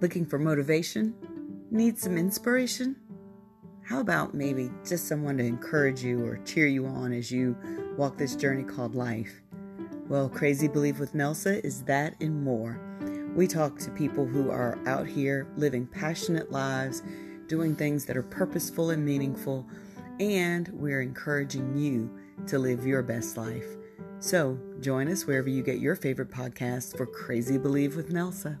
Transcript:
Looking for motivation? Need some inspiration? How about maybe just someone to encourage you or cheer you on as you walk this journey called life? Well, Crazy Believe with Nelsa is that and more. We talk to people who are out here living passionate lives, doing things that are purposeful and meaningful, and we're encouraging you to live your best life. So join us wherever you get your favorite podcast for Crazy Believe with Nelsa.